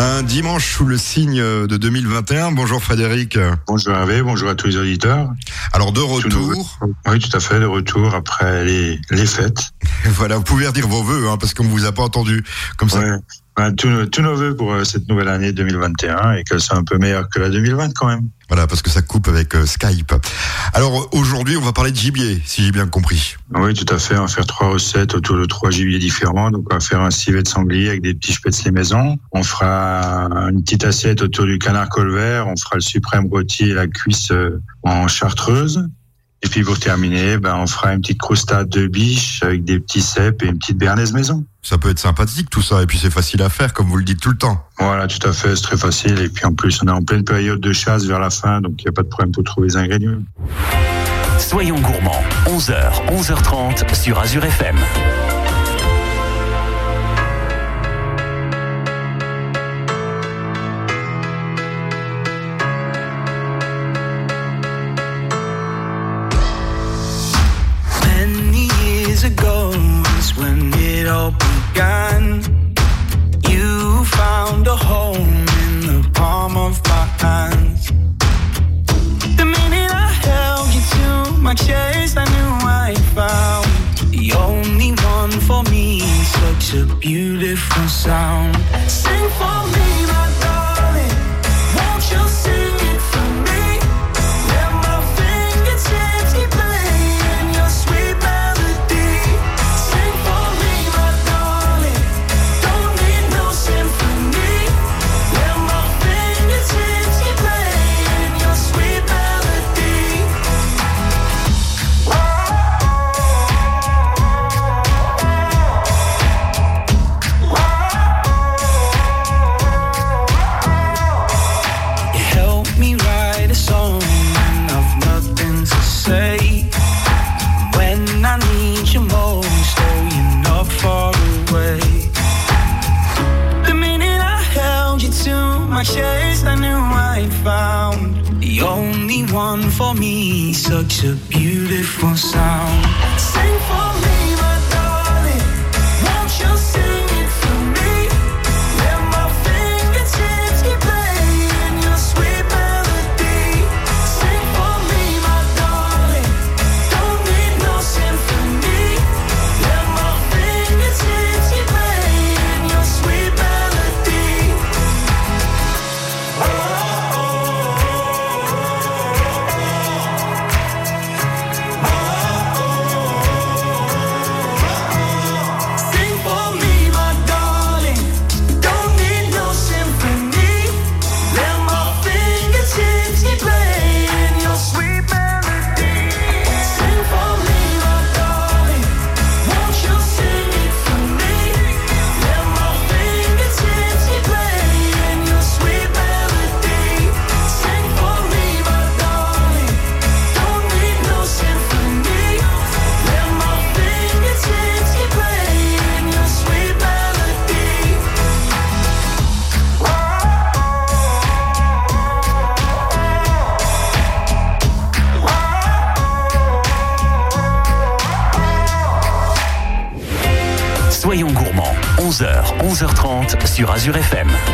Un dimanche sous le signe de 2021. Bonjour Frédéric. Bonjour Hervé, bonjour à tous les auditeurs. Alors de retour. Oui, tout à fait, de retour après les, les fêtes. Voilà, vous pouvez redire vos voeux, hein, parce qu'on ne vous a pas entendu comme ça. Ouais. Tous, tous nos voeux pour euh, cette nouvelle année 2021 et qu'elle soit un peu meilleure que la 2020 quand même. Voilà, parce que ça coupe avec euh, Skype. Alors aujourd'hui, on va parler de gibier, si j'ai bien compris. Oui, tout à fait. On va faire trois recettes autour de trois gibiers différents. Donc, on va faire un civet de sanglier avec des petits spätzle maison. On fera une petite assiette autour du canard colvert. On fera le suprême rôti et la cuisse euh, en chartreuse. Et puis pour terminer, ben, on fera une petite croustade de biche avec des petits cèpes et une petite béarnaise maison. Ça peut être sympathique tout ça, et puis c'est facile à faire, comme vous le dites tout le temps. Voilà, tout à fait, c'est très facile. Et puis en plus, on est en pleine période de chasse vers la fin, donc il n'y a pas de problème pour trouver les ingrédients. Soyons gourmands, 11h, 11h30 sur Azure FM. Azure FM.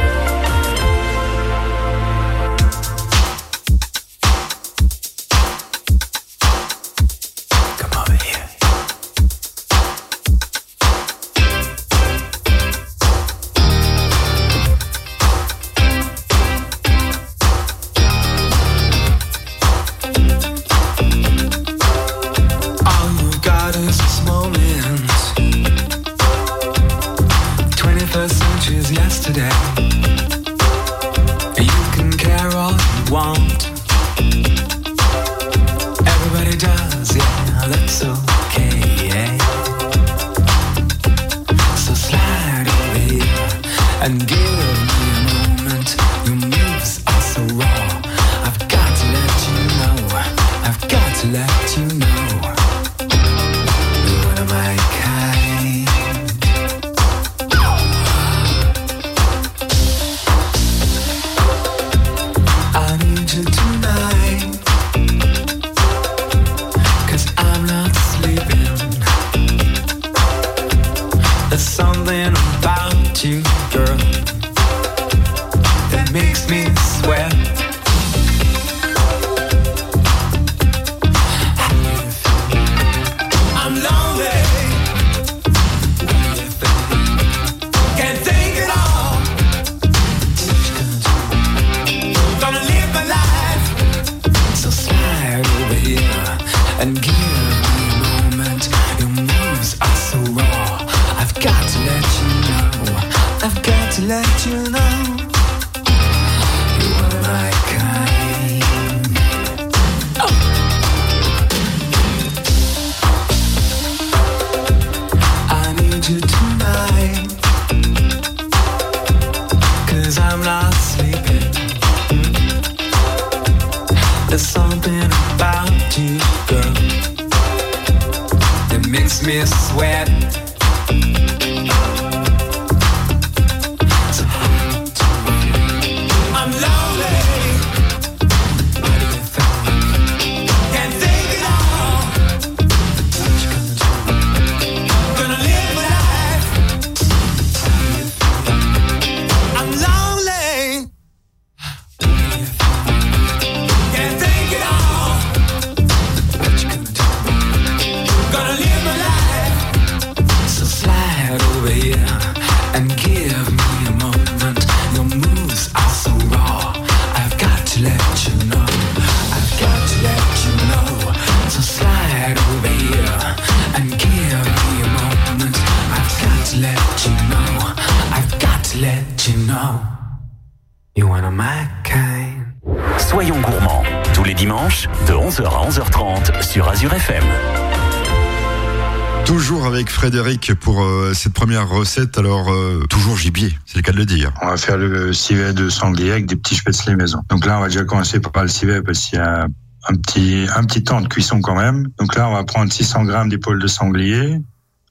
Frédéric pour euh, cette première recette. Alors, euh, toujours gibier, c'est le cas de le dire. On va faire le civet de sanglier avec des petits spätzle maison. Donc là, on va déjà commencer par le civet parce qu'il y a un petit, un petit temps de cuisson quand même. Donc là, on va prendre 600 grammes d'épaule de sanglier.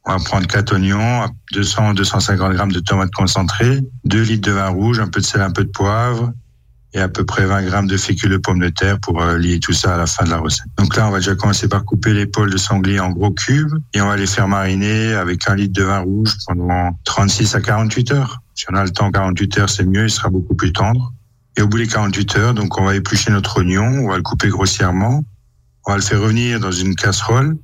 On va prendre 4 oignons, 200, 250 grammes de tomates concentrées, 2 litres de vin rouge, un peu de sel, un peu de poivre et à peu près 20 grammes de fécule de pommes de terre pour euh, lier tout ça à la fin de la recette. Donc là, on va déjà commencer par couper l'épaule de sanglier en gros cubes et on va les faire mariner avec un litre de vin rouge pendant 36 à 48 heures. Si on a le temps, 48 heures, c'est mieux, il sera beaucoup plus tendre. Et au bout des 48 heures, donc on va éplucher notre oignon, on va le couper grossièrement, on va le faire revenir dans une casserole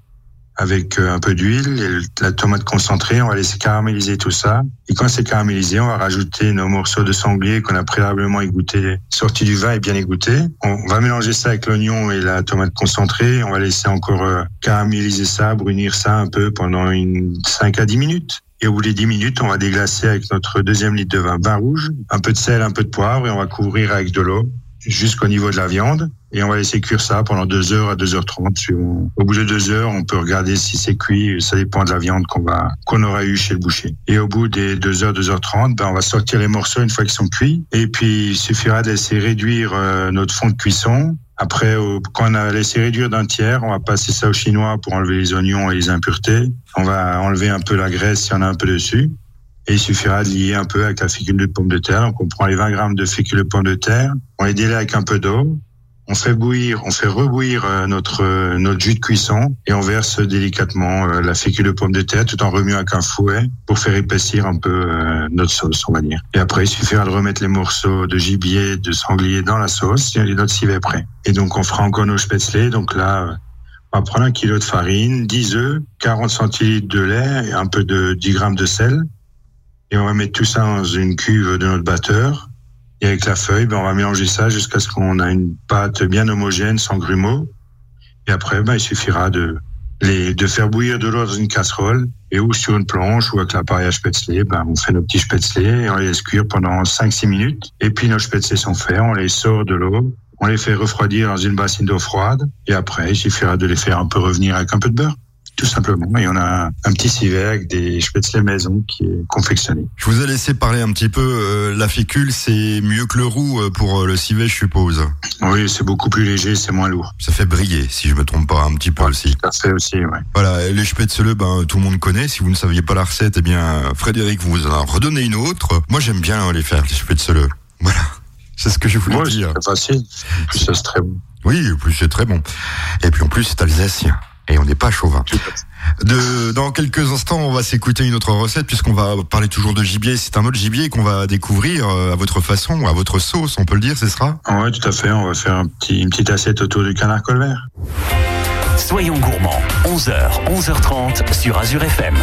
avec euh, un peu d'huile et la tomate concentrée. On va laisser caraméliser tout ça. Et quand c'est caramélisé, on va rajouter nos morceaux de sanglier qu'on a préalablement égouttés, sortis du vin et bien égouttés. On va mélanger ça avec l'oignon et la tomate concentrée. On va laisser encore euh, caraméliser ça, brunir ça un peu pendant une 5 à 10 minutes. Et au bout des 10 minutes, on va déglacer avec notre deuxième litre de vin, vin rouge, un peu de sel, un peu de poivre et on va couvrir avec de l'eau jusqu'au niveau de la viande. Et on va laisser cuire ça pendant 2 heures à 2h30. suivant. Au bout de 2 heures, on peut regarder si c'est cuit. Ça dépend de la viande qu'on va, qu'on aura eu chez le boucher. Et au bout des 2 heures, 2h30, ben, on va sortir les morceaux une fois qu'ils sont cuits. Et puis, il suffira de laisser réduire euh, notre fond de cuisson. Après, quand on a laissé réduire d'un tiers, on va passer ça au chinois pour enlever les oignons et les impuretés. On va enlever un peu la graisse s'il y en a un peu dessus. Et il suffira de lier un peu avec la fécule de pomme de terre. Donc, on prend les 20 grammes de fécule de pomme de terre. On les délaie avec un peu d'eau. On fait bouillir, on fait rebouillir euh, notre euh, notre jus de cuisson et on verse délicatement euh, la fécule de pomme de terre tout en remuant avec un fouet pour faire épaissir un peu notre sauce, on va dire. Et après, il suffira de remettre les morceaux de gibier, de sanglier dans la sauce et notre civet est prêt. Et donc, on fera encore nos spätzle. Donc là, on va prendre un kilo de farine, 10 œufs, 40 centilitres de lait et un peu de 10 grammes de sel. Et on va mettre tout ça dans une cuve de notre batteur. Et avec la feuille, ben, on va mélanger ça jusqu'à ce qu'on a une pâte bien homogène, sans grumeaux. Et après, ben, il suffira de, les, de faire bouillir de l'eau dans une casserole. Et ou sur une planche ou avec l'appareil à spätzle, ben, on fait nos petits spätzle et on les laisse cuire pendant 5-6 minutes. Et puis nos spätzle sont faits, on les sort de l'eau. On les fait refroidir dans une bassine d'eau froide. Et après, il suffira de les faire un peu revenir avec un peu de beurre. Tout simplement. Et on a un petit civet avec des spätzle maison qui est confectionné. Je vous ai laissé parler un petit peu. euh, la fécule, c'est mieux que le roux euh, pour euh, le civet, je suppose. Oui, c'est beaucoup plus léger, c'est moins lourd. Ça fait briller, si je me trompe pas, un petit peu aussi. Ça fait aussi, ouais. Voilà, les spätzle, ben tout le monde connaît. Si vous ne saviez pas la recette, eh bien Frédéric vous en a redonné une autre. Moi, j'aime bien hein, les faire les spätzle. Voilà, c'est ce que je voulais c'est dire. très facile. En plus, ça, c'est très bon. Oui, en plus c'est très bon. Et puis en plus c'est alsacien. Et on n'est pas chauvin. De, dans quelques instants, on va s'écouter une autre recette puisqu'on va parler toujours de gibier. C'est un autre gibier qu'on va découvrir euh, à votre façon, à votre sauce, on peut le dire, ce sera? Oui, tout à fait. On va faire un petit, une petite assiette autour du canard colvert. Soyons gourmands, 11h, 11h30 sur Azure FM.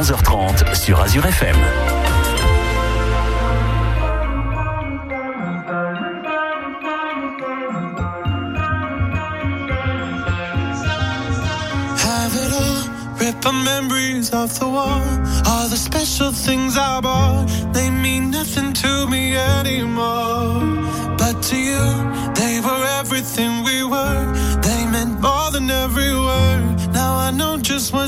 11h30 sur Azure FM.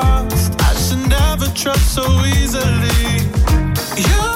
cost. I should never trust so easily. You.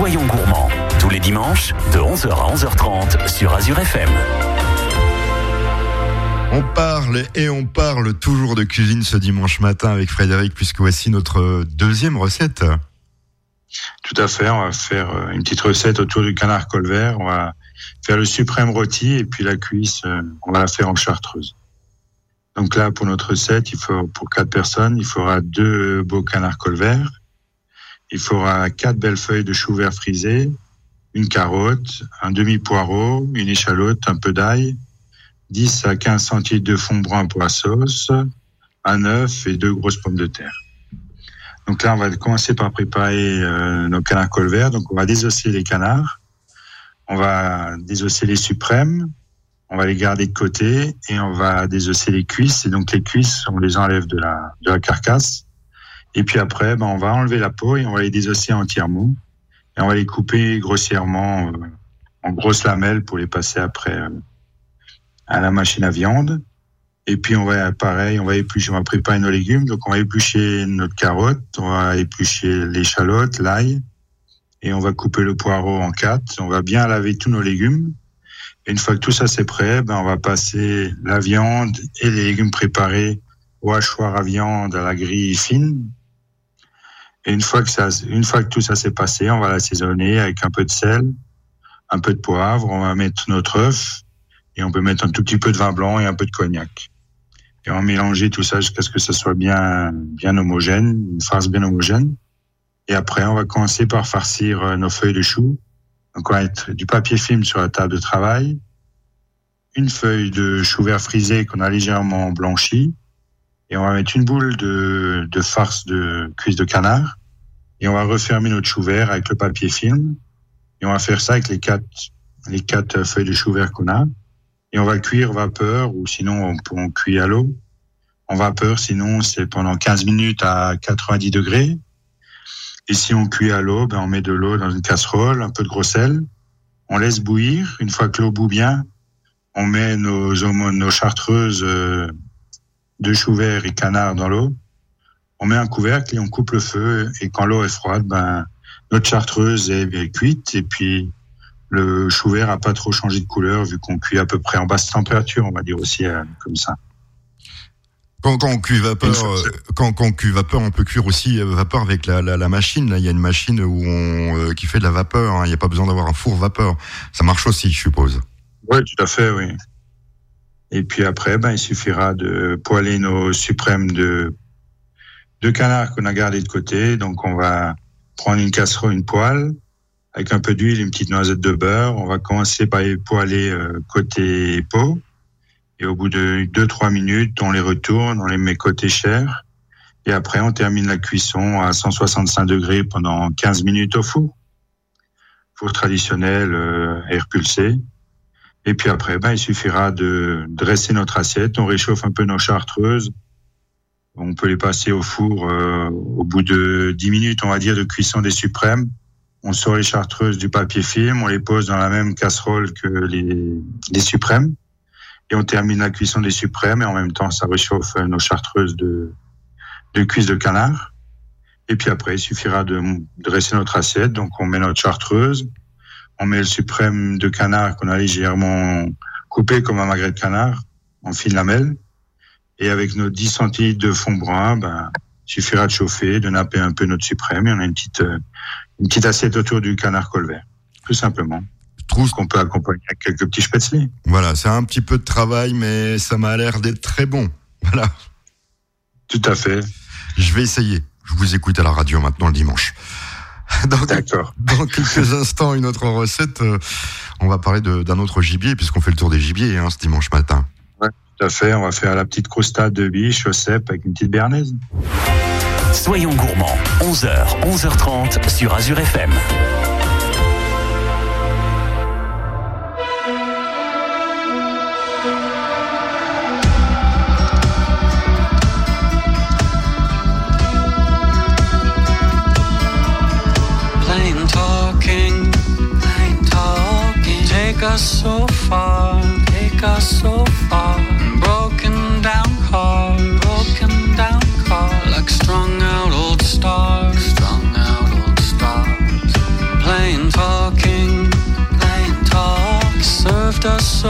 Soyons gourmands, tous les dimanches, de 11h à 11h30 sur Azure FM. On parle et on parle toujours de cuisine ce dimanche matin avec Frédéric puisque voici notre deuxième recette. Tout à fait, on va faire euh, une petite recette autour du canard colvert. On va faire le suprême rôti et puis la cuisse, euh, on va la faire en chartreuse. Donc là, pour notre recette, il faut pour quatre personnes, il faudra deux beaux canards colverts, il faudra quatre belles feuilles de chou vert frisé, une carotte, un demi poireau, une échalote, un peu d'ail, 10 à 15 centilitres de fond brun pour la sauce, un œuf et deux grosses pommes de terre. Donc là, on va commencer par préparer euh, nos canards colverts. Donc on va désosser les canards, on va désosser les suprêmes, on va les garder de côté et on va désosser les cuisses. Et donc les cuisses, on les enlève de la, de la carcasse. Et puis après, ben, on va enlever la peau et on va les désosser entièrement. Et on va les couper grossièrement euh, en grosses lamelles pour les passer après euh, à la machine à viande. Et puis on va pareil, on va éplucher, on va préparer nos légumes. Donc on va éplucher notre carotte, on va éplucher l'échalote, l'ail, et on va couper le poireau en quatre. On va bien laver tous nos légumes. Et une fois que tout ça c'est prêt, ben on va passer la viande et les légumes préparés au hachoir à viande à la grille fine. Et une fois que ça, une fois que tout ça s'est passé, on va l'assaisonner avec un peu de sel, un peu de poivre. On va mettre notre œuf et on peut mettre un tout petit peu de vin blanc et un peu de cognac. Et on va mélanger tout ça jusqu'à ce que ça soit bien, bien homogène, une farce bien homogène. Et après, on va commencer par farcir euh, nos feuilles de chou. Donc, on va mettre du papier film sur la table de travail, une feuille de chou vert frisé qu'on a légèrement blanchi, et on va mettre une boule de, de farce de cuisse de canard, et on va refermer notre chou vert avec le papier film, et on va faire ça avec les quatre, les quatre feuilles de chou vert qu'on a, et on va le cuire vapeur, ou sinon on, on cuit à l'eau. En vapeur, sinon c'est pendant 15 minutes à 90 degrés. Et si on cuit à l'eau, ben on met de l'eau dans une casserole, un peu de gros sel, on laisse bouillir. Une fois que l'eau bout bien, on met nos, nos chartreuses euh, de chou vert et canard dans l'eau. On met un couvercle et on coupe le feu. Et quand l'eau est froide, ben notre chartreuse est, est cuite et puis le chou vert a pas trop changé de couleur vu qu'on cuit à peu près en basse température, on va dire aussi euh, comme ça. Quand, quand on cuit vapeur, euh, quand, quand on cuit vapeur, on peut cuire aussi euh, vapeur avec la, la, la machine. Là, il y a une machine où on, euh, qui fait de la vapeur. hein. Il n'y a pas besoin d'avoir un four vapeur. Ça marche aussi, je suppose. Oui, tout à fait, oui. Et puis après, ben, il suffira de poêler nos suprêmes de, de canard qu'on a gardé de côté. Donc, on va prendre une casserole, une poêle, avec un peu d'huile, une petite noisette de beurre. On va commencer par les poêler euh, côté peau. Et au bout de 2-3 minutes, on les retourne, on les met côté chair. Et après, on termine la cuisson à 165 degrés pendant 15 minutes au four. Four traditionnel, euh, air pulsé. Et puis après, ben, il suffira de dresser notre assiette. On réchauffe un peu nos chartreuses. On peut les passer au four euh, au bout de 10 minutes, on va dire, de cuisson des suprêmes. On sort les chartreuses du papier film, on les pose dans la même casserole que les, les suprêmes. Et on termine la cuisson des suprêmes et en même temps, ça réchauffe nos chartreuses de, de cuisse de canard. Et puis après, il suffira de dresser notre assiette. Donc, on met notre chartreuse, on met le suprême de canard qu'on a légèrement coupé comme un magret de canard en fine lamelle. Et avec nos 10 centilitres de fond brun, ben, il suffira de chauffer, de napper un peu notre suprême et on a une petite, euh, une petite assiette autour du canard colvert. Tout simplement. Je trouve Qu'on peut accompagner avec quelques petits spätzle. Voilà, c'est un petit peu de travail, mais ça m'a l'air d'être très bon. Voilà. Tout à fait. Je vais essayer. Je vous écoute à la radio maintenant le dimanche. D'accord. Dans quelques instants, une autre recette. Euh, on va parler d'un autre gibier, puisqu'on fait le tour des gibiers hein, ce dimanche matin. Ouais, tout à fait. On va faire la petite croustade de biche au cèpe avec une petite bernaise. Soyons gourmands. 11h, 11h30 sur Azure FM. Us so far, take us so far. Broken down car, broken down car, like strung out old stars, strung out old stars. Plain talking, plain talk, served us so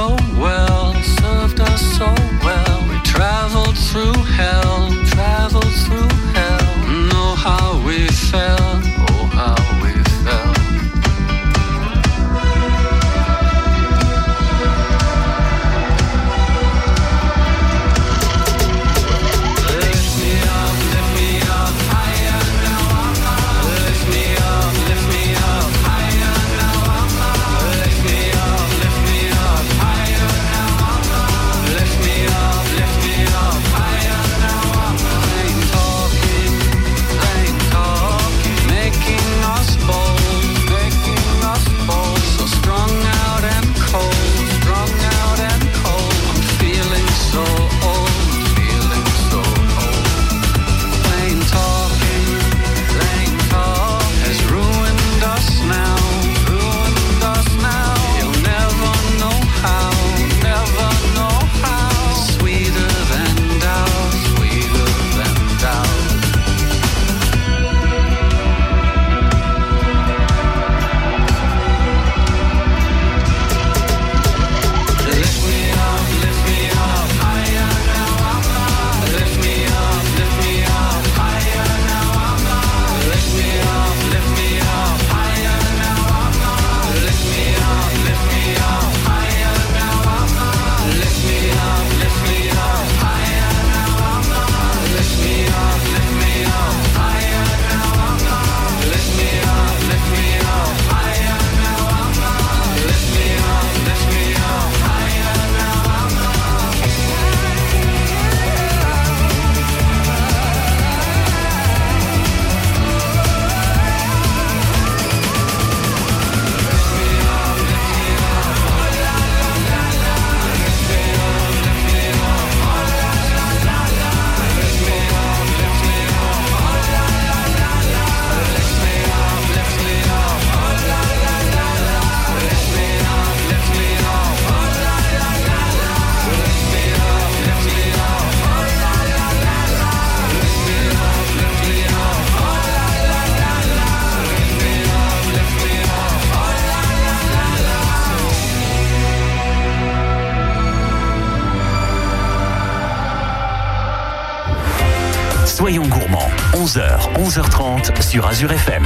11h30 sur Azure FM.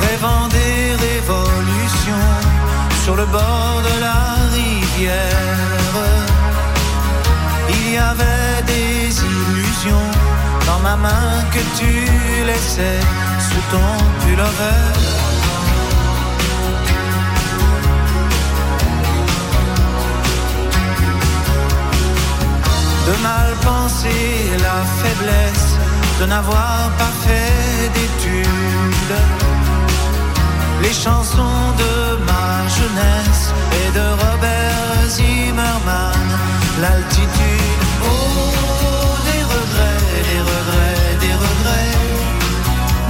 Rêvant des révolutions sur le bord de la rivière ma main que tu laissais sous ton pullover. De mal penser la faiblesse de n'avoir pas fait d'études. Les chansons de ma jeunesse et de Robert Zimmerman, l'altitude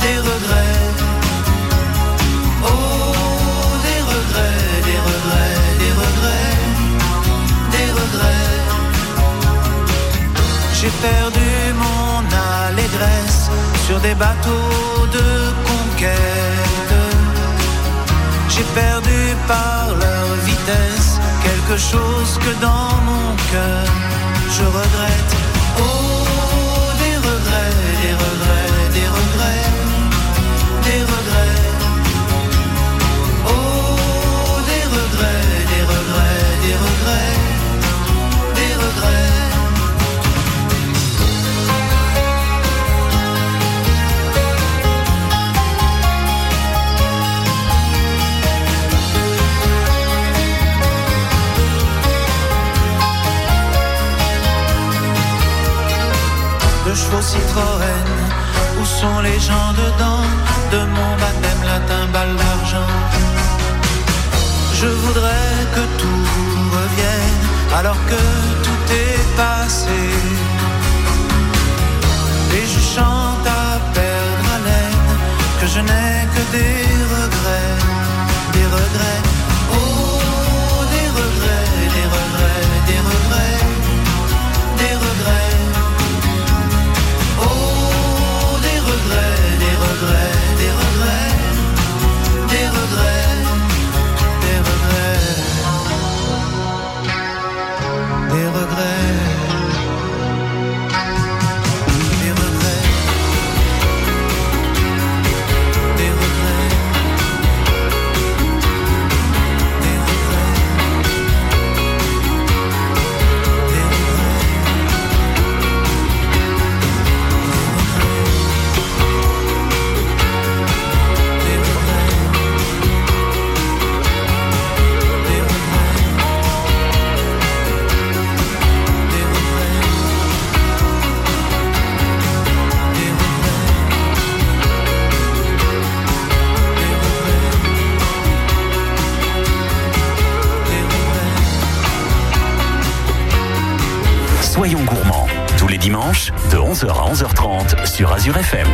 des regrets. Oh, des regrets, des regrets, des regrets, des regrets. J'ai perdu mon allégresse sur des bateaux de conquête. J'ai perdu par leur vitesse quelque chose que dans mon cœur je regrette. Oh, chevaux Citroën Où sont les gens dedans? De mon baptême latin balle d'argent. Je voudrais que tout revienne Alors que tout est passé. Et je chante à perdre haleine Que je n'ai que des Soyons gourmands, tous les dimanches, de 11h à 11h30 sur Azure FM.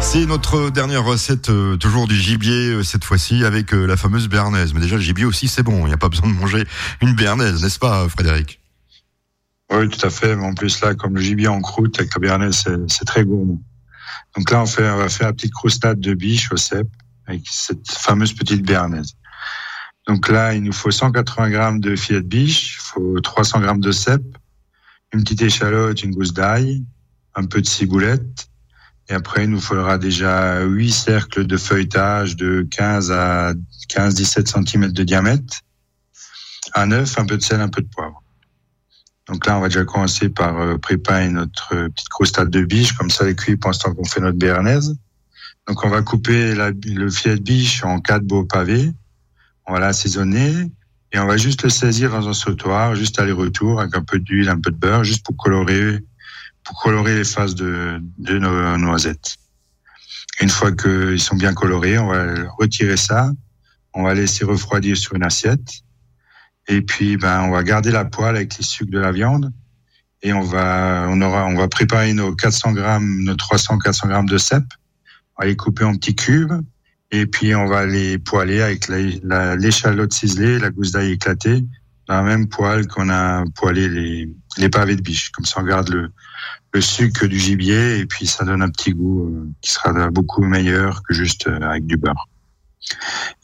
C'est notre dernière recette, euh, toujours du gibier, euh, cette fois-ci, avec euh, la fameuse béarnaise. Mais déjà, le gibier aussi, c'est bon. Il n'y a pas besoin de manger une béarnaise, n'est-ce pas, Frédéric? Oui, tout à fait. Mais en plus, là, comme le gibier en croûte avec la béarnaise, c'est, c'est très gourmand. Donc là, on, fait, on va faire la petite croustade de biche au cèpe avec cette fameuse petite béarnaise. Donc là, il nous faut 180 grammes de filet de biche, faut 300 grammes de cèpe, une petite échalote, une gousse d'ail, un peu de ciboulette. Et après, il nous faudra déjà 8 cercles de feuilletage de 15 à 15-17 cm de diamètre, un œuf, un peu de sel, un peu de poivre. Donc là, on va déjà commencer par euh, préparer notre euh, petite croustade de biche, comme ça, les cuit pendant qu'on fait notre béarnaise. Donc on va couper le filet de biche en quatre beaux pavés. On va l'assaisonner et on va juste le saisir dans un sautoir, juste aller-retour avec un peu d'huile, un peu de beurre, juste pour colorer, pour colorer les faces de, de nos noisettes. Une fois qu'ils sont bien colorés, on va retirer ça. On va laisser refroidir sur une assiette. Et puis, ben, on va garder la poêle avec les sucres de la viande. Et on va, on aura, on va préparer nos 400 grammes, nos 300, 400 grammes de cèpe. On va les couper en petits cubes. Et puis, on va les poêler avec l'échalote ciselée, la gousse d'ail éclatée, dans la même poêle qu'on a poêlé les, les pavés de biche. Comme ça, on garde le, le sucre du gibier et puis ça donne un petit goût euh, qui sera beaucoup meilleur que juste euh, avec du beurre.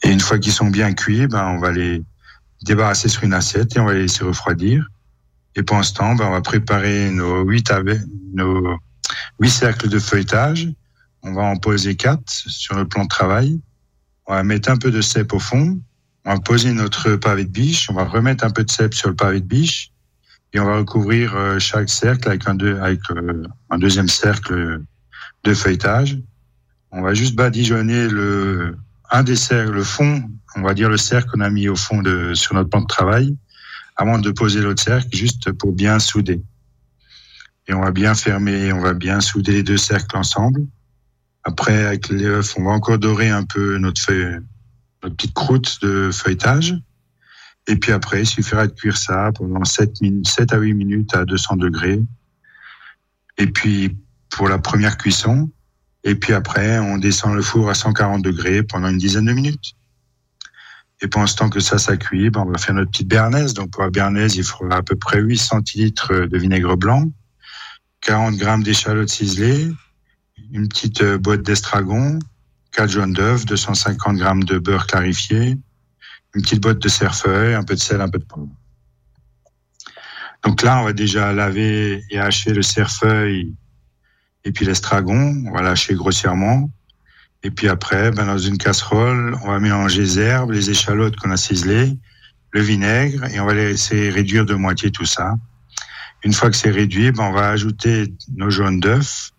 Et une fois qu'ils sont bien cuits, ben, on va les débarrasser sur une assiette et on va les laisser refroidir. Et pendant ce temps, ben, on va préparer nos huit, nos huit cercles de feuilletage. On va en poser quatre sur le plan de travail. On va mettre un peu de cèpe au fond. On va poser notre pavé de biche. On va remettre un peu de cèpe sur le pavé de biche. Et on va recouvrir euh, chaque cercle avec un, deux, avec, euh, un deuxième cercle de feuilletage. On va juste badigeonner le, un des cercles, le fond, on va dire le cercle qu'on a mis au fond de, sur notre plan de travail, avant de poser l'autre cercle, juste pour bien souder. Et on va bien fermer, on va bien souder les deux cercles ensemble. Après, avec les œufs, on va encore dorer un peu notre, petite croûte de feuilletage. Et puis après, il suffira de cuire ça pendant 7, minutes, 7 à 8 minutes à 200 degrés. Et puis, pour la première cuisson. Et puis après, on descend le four à 140 degrés pendant une dizaine de minutes. Et pendant ce temps que ça, ça cuit, ben, on va faire notre petite béarnaise. Donc, pour la béarnaise, il faudra à peu près 8 centilitres de vinaigre blanc, 40 grammes d'échalotes ciselées, une petite euh, boîte d'estragon, 4 jaunes d'œufs, 250 grammes de beurre clarifié, une petite boîte de cerfeuil, un peu de sel, un peu de poivre. Donc là, on va déjà laver et hacher le cerfeuil et puis l'estragon. On va lâcher grossièrement. Et puis après, ben, dans une casserole, on va mélanger les herbes, les échalotes qu'on a ciselées, le vinaigre et on va laisser réduire de moitié tout ça. Une fois que c'est réduit, ben, on va ajouter nos jaunes d'œufs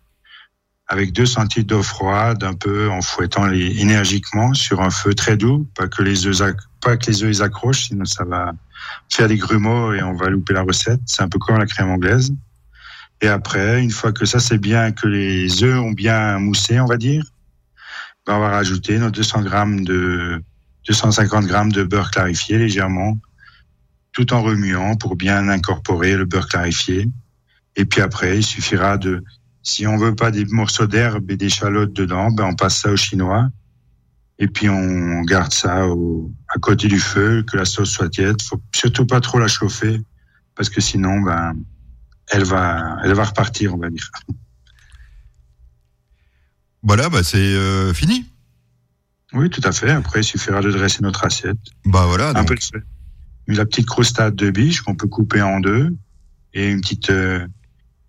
avec deux centilitres d'eau froide, un peu en fouettant les énergiquement sur un feu très doux, pas que les œufs pas que les œufs ils accrochent, sinon ça va faire des grumeaux et on va louper la recette. C'est un peu comme la crème anglaise. Et après, une fois que ça c'est bien, que les œufs ont bien moussé, on va dire, ben on va rajouter nos 200 grammes de 250 grammes de beurre clarifié légèrement, tout en remuant pour bien incorporer le beurre clarifié. Et puis après, il suffira de, si on veut pas des morceaux d'herbe et d'échalotes dedans, ben on passe ça au chinois. Et puis on garde ça au, à côté du feu, que la sauce soit tiède. Faut surtout pas trop la chauffer, parce que sinon, ben, elle va, elle va repartir, on va dire. Voilà, bah c'est euh, fini. Oui, tout à fait. Après, il suffira de dresser notre assiette. Bah voilà. Un donc- peu de. La petite croustade de biche qu'on peut couper en deux et une petite, euh,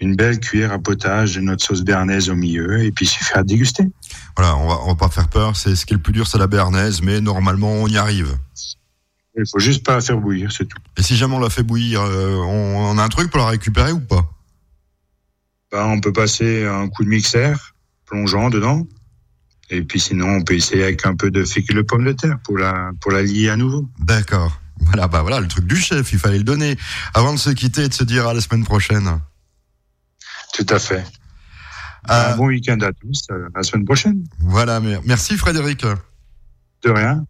une belle cuillère à potage de notre sauce béarnaise au milieu. Et puis, suffira de déguster. Voilà, on va, on va pas faire peur. C'est ce qui est le plus dur, c'est la béarnaise, mais normalement on y arrive. Il faut juste pas la faire bouillir, c'est tout. Et si jamais on la fait bouillir, euh, on, on a un truc pour la récupérer ou pas? Ben, on peut passer un coup de mixeur plongeant dedans. Et puis sinon, on peut essayer avec un peu de fécule de pomme de terre pour la, pour la lier à nouveau. D'accord. Voilà, bah voilà, le truc du chef, il fallait le donner avant de se quitter et de se dire à la semaine prochaine. Tout à fait. Euh, Un bon week-end à tous. À la semaine prochaine. Voilà, mer- merci Frédéric. De rien.